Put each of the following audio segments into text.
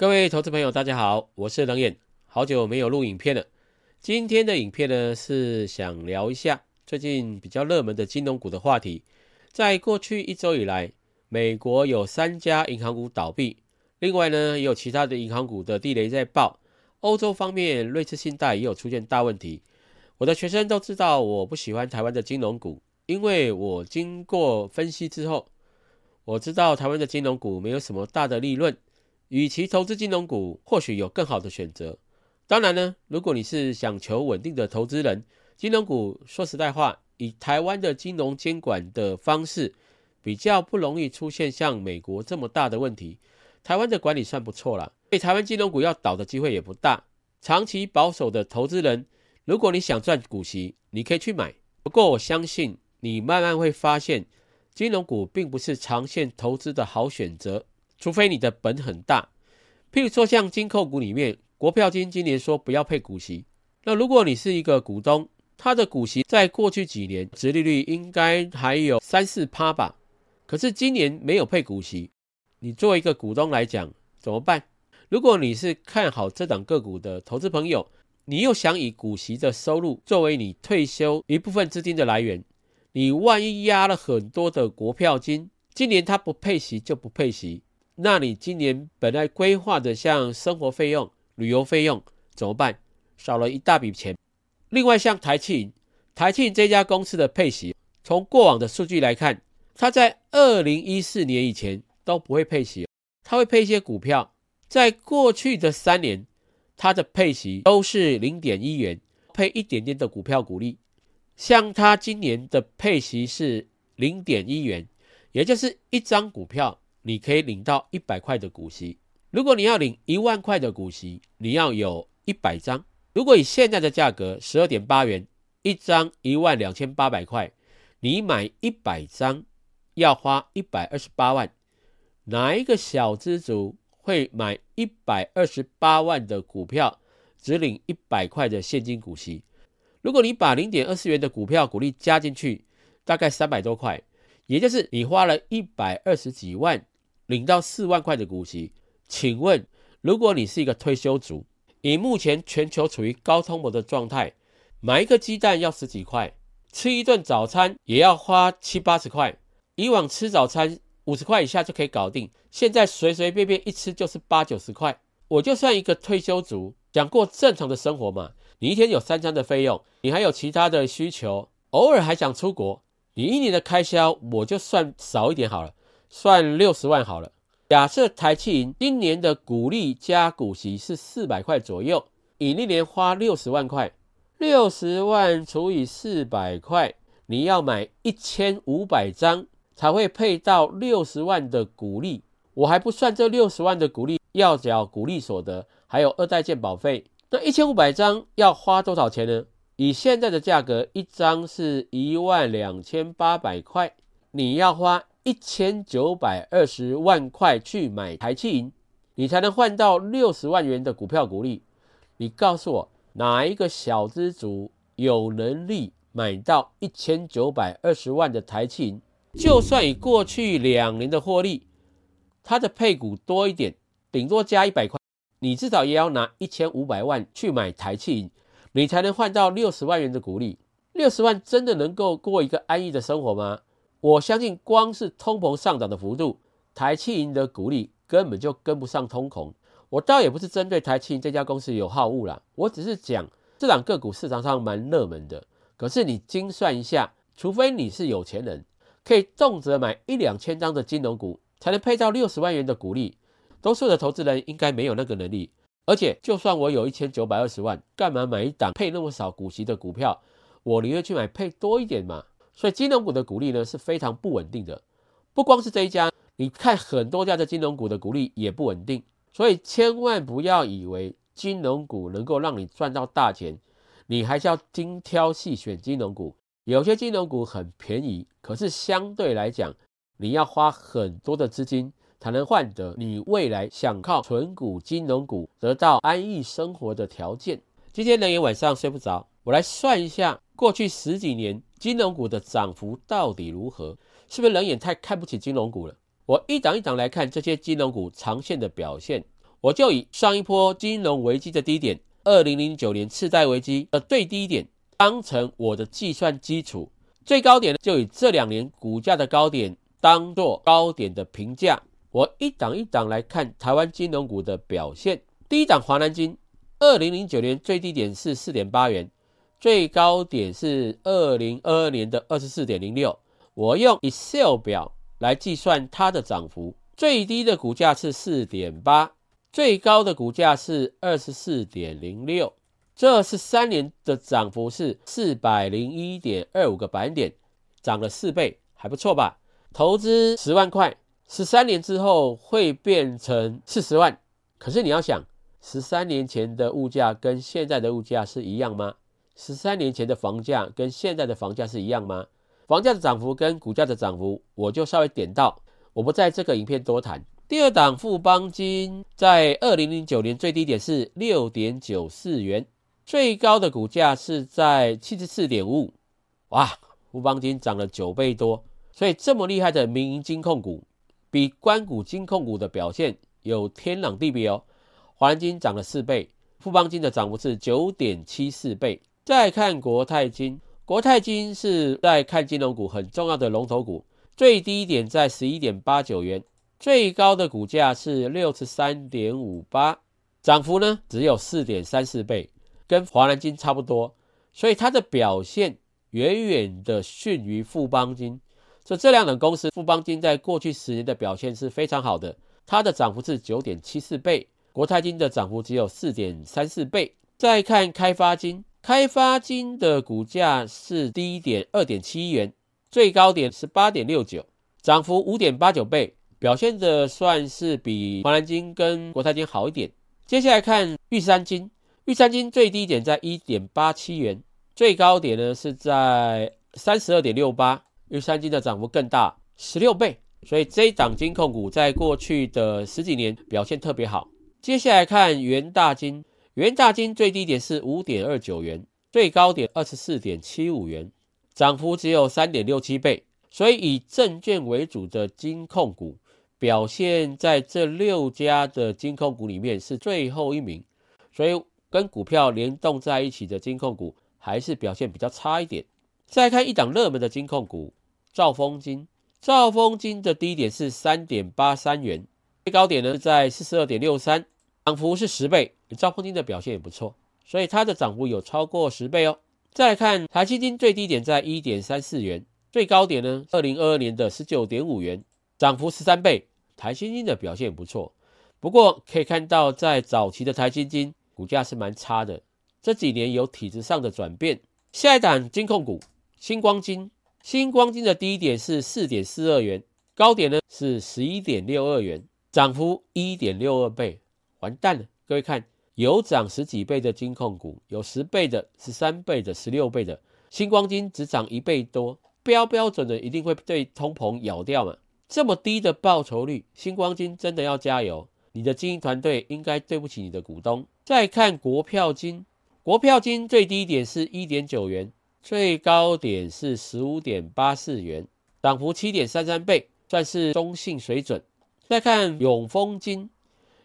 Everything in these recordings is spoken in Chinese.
各位投资朋友，大家好，我是冷眼，好久没有录影片了。今天的影片呢，是想聊一下最近比较热门的金融股的话题。在过去一周以来，美国有三家银行股倒闭，另外呢，也有其他的银行股的地雷在爆。欧洲方面，瑞士信贷也有出现大问题。我的学生都知道，我不喜欢台湾的金融股，因为我经过分析之后，我知道台湾的金融股没有什么大的利润。与其投资金融股，或许有更好的选择。当然呢，如果你是想求稳定的投资人，金融股说实在话，以台湾的金融监管的方式，比较不容易出现像美国这么大的问题。台湾的管理算不错了，所以台湾金融股要倒的机会也不大。长期保守的投资人，如果你想赚股息，你可以去买。不过我相信你慢慢会发现，金融股并不是长线投资的好选择。除非你的本很大，譬如说像金扣股里面，国票金今年说不要配股息。那如果你是一个股东，他的股息在过去几年，殖利率应该还有三四趴吧。可是今年没有配股息，你作为一个股东来讲怎么办？如果你是看好这档个股的投资朋友，你又想以股息的收入作为你退休一部分资金的来源，你万一压了很多的国票金，今年它不配息就不配息。那你今年本来规划的像生活费用、旅游费用怎么办？少了一大笔钱。另外，像台庆，台庆这家公司的配息，从过往的数据来看，它在二零一四年以前都不会配息，它会配一些股票。在过去的三年，它的配息都是零点一元，配一点点的股票股利。像它今年的配息是零点一元，也就是一张股票。你可以领到一百块的股息。如果你要领一万块的股息，你要有一百张。如果以现在的价格十二点八元一张，一万两千八百块，你买一百张要花一百二十八万。哪一个小资族会买一百二十八万的股票，只领一百块的现金股息？如果你把零点二四元的股票股利加进去，大概三百多块，也就是你花了一百二十几万。领到四万块的股息，请问，如果你是一个退休族，以目前全球处于高通膨的状态，买一个鸡蛋要十几块，吃一顿早餐也要花七八十块。以往吃早餐五十块以下就可以搞定，现在随随便便一吃就是八九十块。我就算一个退休族，想过正常的生活嘛，你一天有三餐的费用，你还有其他的需求，偶尔还想出国，你一年的开销我就算少一点好了。算六十万好了。假设台气银今年的股利加股息是四百块左右，你一年花六十万块，六十万除以四百块，你要买一千五百张才会配到六十万的股利。我还不算这六十万的股利要缴股利所得，还有二代健保费。那一千五百张要花多少钱呢？以现在的价格，一张是一万两千八百块，你要花。一千九百二十万块去买台气银，你才能换到六十万元的股票股利。你告诉我，哪一个小资族有能力买到一千九百二十万的台气银？就算以过去两年的获利，它的配股多一点，顶多加一百块，你至少也要拿一千五百万去买台气银，你才能换到六十万元的股利。六十万真的能够过一个安逸的生活吗？我相信，光是通膨上涨的幅度，台气银的股利根本就跟不上通膨。我倒也不是针对台气银这家公司有好恶啦，我只是讲这两个股市场上蛮热门的。可是你精算一下，除非你是有钱人，可以动辄买一两千张的金融股，才能配到六十万元的股利。多数的投资人应该没有那个能力。而且，就算我有一千九百二十万，干嘛买一档配那么少股息的股票？我宁愿去买配多一点嘛。所以金融股的股利呢是非常不稳定的，不光是这一家，你看很多家的金融股的股利也不稳定。所以千万不要以为金融股能够让你赚到大钱，你还是要精挑细选金融股。有些金融股很便宜，可是相对来讲，你要花很多的资金才能换得你未来想靠纯股金融股得到安逸生活的条件。今天人也晚上睡不着，我来算一下过去十几年。金融股的涨幅到底如何？是不是人眼太看不起金融股了？我一档一档来看这些金融股长线的表现。我就以上一波金融危机的低点，二零零九年次贷危机的最低点，当成我的计算基础。最高点就以这两年股价的高点当做高点的评价。我一档一档来看台湾金融股的表现。第一档华南金，二零零九年最低点是四点八元，最高点是二零二二年的二十四点零六。我用 Excel 表来计算它的涨幅，最低的股价是四点八，最高的股价是二十四点零六。这是三年的涨幅是四百零一点二五个百分点，涨了四倍，还不错吧？投资十万块。十三年之后会变成四十万，可是你要想，十三年前的物价跟现在的物价是一样吗？十三年前的房价跟现在的房价是一样吗？房价的涨幅跟股价的涨幅，我就稍微点到，我不在这个影片多谈。第二档富邦金在二零零九年最低点是六点九四元，最高的股价是在七十四点五，哇，富邦金涨了九倍多，所以这么厉害的民营金控股。比关谷金控股的表现有天壤地别哦。华南金涨了四倍，富邦金的涨幅是九点七四倍。再看国泰金，国泰金是在看金融股很重要的龙头股，最低点在十一点八九元，最高的股价是六十三点五八，涨幅呢只有四点三四倍，跟华南金差不多，所以它的表现远远的逊于富邦金。所以这两种公司，富邦金在过去十年的表现是非常好的，它的涨幅是九点七四倍，国泰金的涨幅只有四点三四倍。再看开发金，开发金的股价是低点二点七元，最高点是八点六九，涨幅五点八九倍，表现的算是比华南金跟国泰金好一点。接下来看玉山金，玉山金最低点在一点八七元，最高点呢是在三十二点六八。玉山金的涨幅更大，十六倍，所以这一档金控股在过去的十几年表现特别好。接下来看元大金，元大金最低点是五点二九元，最高点二十四点七五元，涨幅只有三点六七倍。所以以证券为主的金控股表现在这六家的金控股里面是最后一名，所以跟股票联动在一起的金控股还是表现比较差一点。再看一档热门的金控股。兆丰金，兆丰金的低点是三点八三元，最高点呢在四十二点六三，涨幅是十倍。兆丰金的表现也不错，所以它的涨幅有超过十倍哦。再来看台积金，最低点在一点三四元，最高点呢二零二二年的十九点五元，涨幅十三倍。台积金的表现也不错，不过可以看到在早期的台积金股价是蛮差的，这几年有体质上的转变。下一档金控股，星光金。星光金的低点是四点四二元，高点呢是十一点六二元，涨幅一点六二倍，完蛋了！各位看，有涨十几倍的金控股，有十倍的、十三倍的、十六倍的，新光金只涨一倍多，标标准的一定会被通膨咬掉嘛？这么低的报酬率，新光金真的要加油！你的经营团队应该对不起你的股东。再看国票金，国票金最低点是一点九元。最高点是十五点八四元，涨幅七点三三倍，算是中性水准。再看永丰金，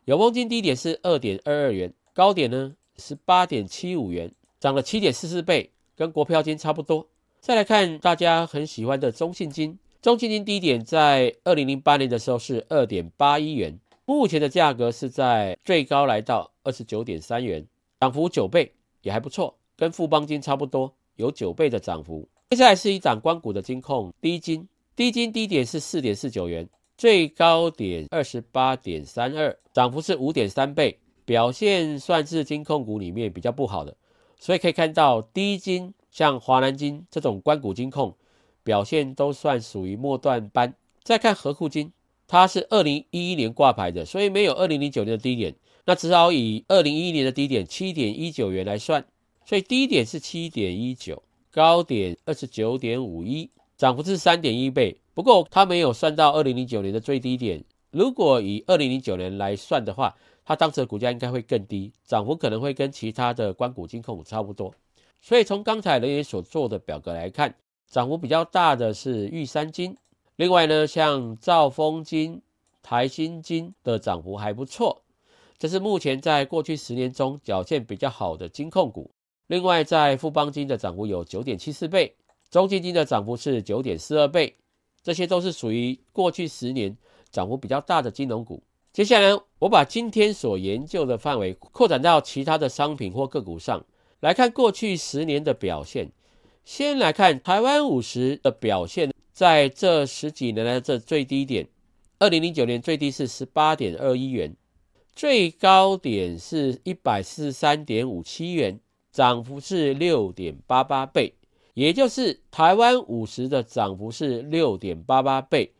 永丰金低点是二点二二元，高点呢是八点七五元，涨了七点四四倍，跟国票金差不多。再来看大家很喜欢的中信金，中信金低点在二零零八年的时候是二点八一元，目前的价格是在最高来到二十九点三元，涨幅九倍，也还不错，跟富邦金差不多。有九倍的涨幅。接下来是一档光谷的金控低金，低金低点是四点四九元，最高点二十八点三二，涨幅是五点三倍，表现算是金控股里面比较不好的。所以可以看到低金像华南金这种关谷金控表现都算属于末段班。再看和库金，它是二零一一年挂牌的，所以没有二零零九年的低点，那只好以二零一一年的低点七点一九元来算。所以低点是七点一九，高点二十九点五一，涨幅是三点一倍。不过它没有算到二零零九年的最低点。如果以二零零九年来算的话，它当时的股价应该会更低，涨幅可能会跟其他的关谷金控差不多。所以从刚才人员所做的表格来看，涨幅比较大的是玉山金。另外呢，像兆丰金、台新金的涨幅还不错。这是目前在过去十年中表现比较好的金控股。另外，在富邦金的涨幅有九点七四倍，中基金的涨幅是九点四二倍，这些都是属于过去十年涨幅比较大的金融股。接下来，我把今天所研究的范围扩展到其他的商品或个股上来看过去十年的表现。先来看台湾五十的表现，在这十几年来这最低点，二零零九年最低是十八点二一元，最高点是一百四十三点五七元，涨幅是六点八八倍，也就是台湾五十的涨幅是六点八八倍。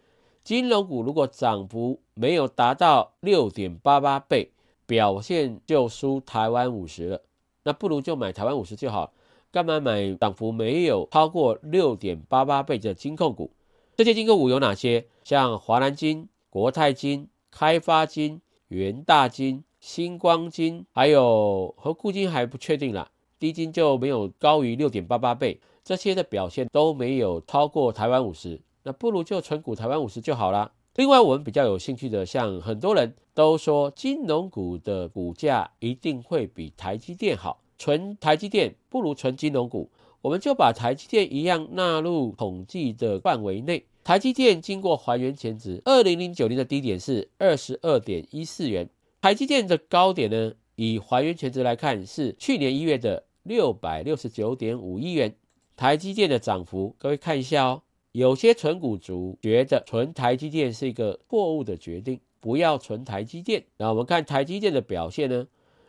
金融股如果涨幅没有达到六点八八倍，表现就输台湾五十了。那不如就买台湾五十就好，干嘛买涨幅没有超过六点八八倍的金控股？这些金控股有哪些？像华南金、国泰金、开发金、元大金、星光金，还有和固金还不确定啦。低金就没有高于六点八八倍，这些的表现都没有超过台湾五十。那不如就存股台湾五十就好啦。另外，我们比较有兴趣的，像很多人都说金融股的股价一定会比台积电好，存台积电不如存金融股。我们就把台积电一样纳入统计的范围内。台积电经过还原前值，二零零九年的低点是二十二点一四元，台积电的高点呢，以还原前值来看是去年一月的六百六十九点五亿元。台积电的涨幅，各位看一下哦。有些存股族觉得存台积电是一个错误的决定，不要存台积电。那我们看台积电的表现呢？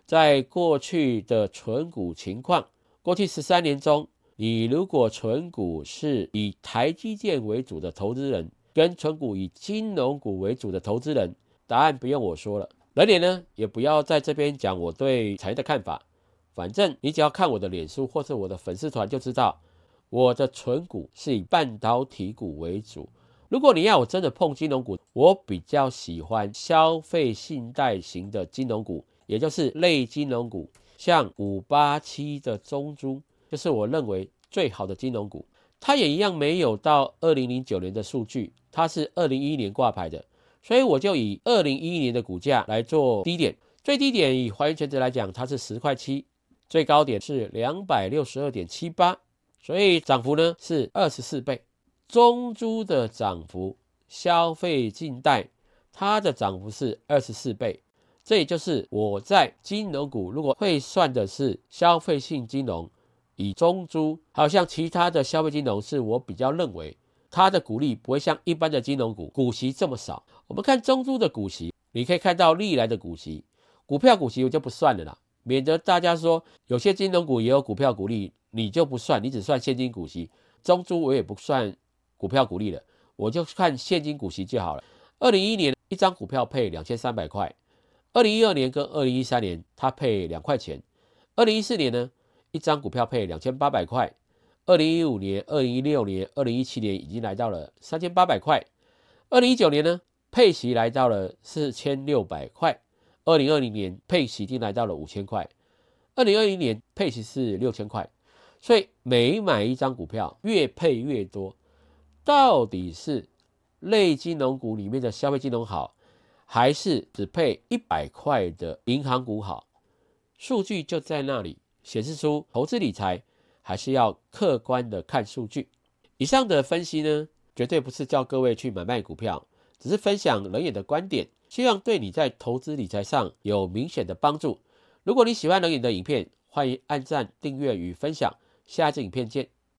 在过去的存股情况，过去十三年中，你如果存股是以台积电为主的投资人，跟存股以金融股为主的投资人，答案不用我说了。人脸呢，也不要在这边讲我对财的看法，反正你只要看我的脸书或是我的粉丝团就知道。我的存股是以半导体股为主。如果你要我真的碰金融股，我比较喜欢消费信贷型的金融股，也就是类金融股，像五八七的中珠，就是我认为最好的金融股。它也一样没有到二零零九年的数据，它是二零一一年挂牌的，所以我就以二零一一年的股价来做低点，最低点以还原权值来讲，它是十块七，最高点是两百六十二点七八。所以涨幅呢是二十四倍，中珠的涨幅，消费信贷它的涨幅是二十四倍，这也就是我在金融股如果会算的是消费性金融，以中珠，好像其他的消费金融是我比较认为它的股利不会像一般的金融股股息这么少。我们看中珠的股息，你可以看到历来的股息，股票股息我就不算了啦，免得大家说有些金融股也有股票股利。你就不算，你只算现金股息。中珠我也不算股票股利了，我就看现金股息就好了。二零一一年一张股票配两千三百块，二零一二年跟二零一三年它配两块钱，二零一四年呢一张股票配两千八百块，二零一五年、二零一六年、二零一七年已经来到了三千八百块，二零一九年呢配息来到了四千六百块，二零二零年配息已经来到了五千块，二零二一年配息是六千块。所以每买一张股票越配越多，到底是类金融股里面的消费金融好，还是只配一百块的银行股好？数据就在那里显示出，投资理财还是要客观的看数据。以上的分析呢，绝对不是叫各位去买卖股票，只是分享冷眼的观点，希望对你在投资理财上有明显的帮助。如果你喜欢冷眼的影片，欢迎按赞、订阅与分享。下支影片见。